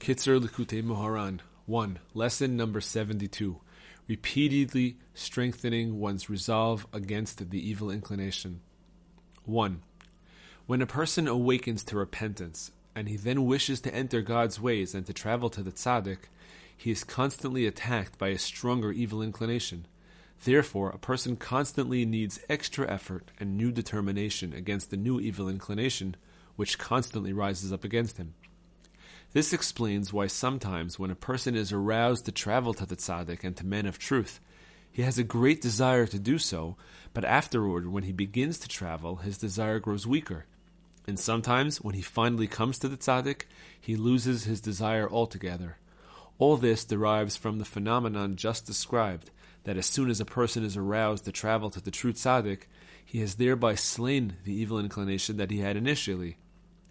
Kitzur Likutey Moharan 1. Lesson number 72. Repeatedly strengthening one's resolve against the evil inclination. 1. When a person awakens to repentance, and he then wishes to enter God's ways and to travel to the tzaddik, he is constantly attacked by a stronger evil inclination. Therefore, a person constantly needs extra effort and new determination against the new evil inclination, which constantly rises up against him. This explains why sometimes when a person is aroused to travel to the tzaddik and to men of truth, he has a great desire to do so, but afterward, when he begins to travel, his desire grows weaker. And sometimes, when he finally comes to the tzaddik, he loses his desire altogether. All this derives from the phenomenon just described, that as soon as a person is aroused to travel to the true tzaddik, he has thereby slain the evil inclination that he had initially.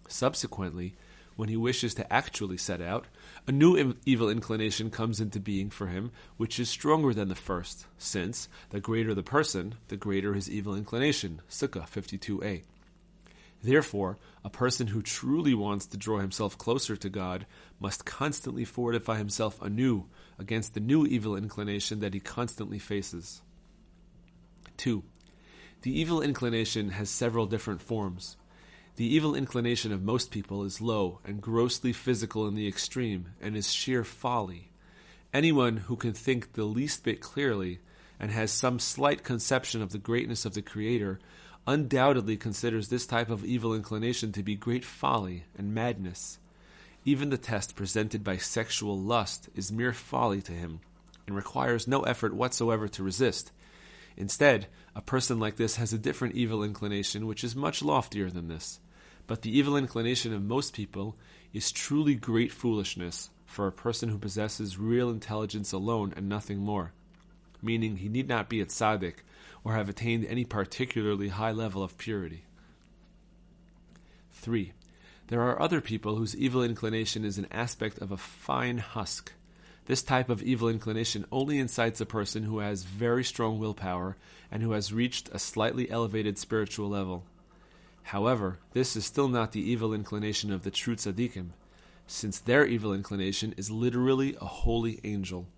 Subsequently, when he wishes to actually set out, a new evil inclination comes into being for him, which is stronger than the first, since the greater the person, the greater his evil inclination. Sukkah 52a. Therefore, a person who truly wants to draw himself closer to God must constantly fortify himself anew against the new evil inclination that he constantly faces. 2. The evil inclination has several different forms. The evil inclination of most people is low and grossly physical in the extreme, and is sheer folly. Anyone who can think the least bit clearly and has some slight conception of the greatness of the Creator undoubtedly considers this type of evil inclination to be great folly and madness. Even the test presented by sexual lust is mere folly to him and requires no effort whatsoever to resist. Instead, a person like this has a different evil inclination which is much loftier than this. But the evil inclination of most people is truly great foolishness for a person who possesses real intelligence alone and nothing more, meaning he need not be a tzaddik or have attained any particularly high level of purity. 3. There are other people whose evil inclination is an aspect of a fine husk. This type of evil inclination only incites a person who has very strong willpower and who has reached a slightly elevated spiritual level. However, this is still not the evil inclination of the true tzaddikim, since their evil inclination is literally a holy angel.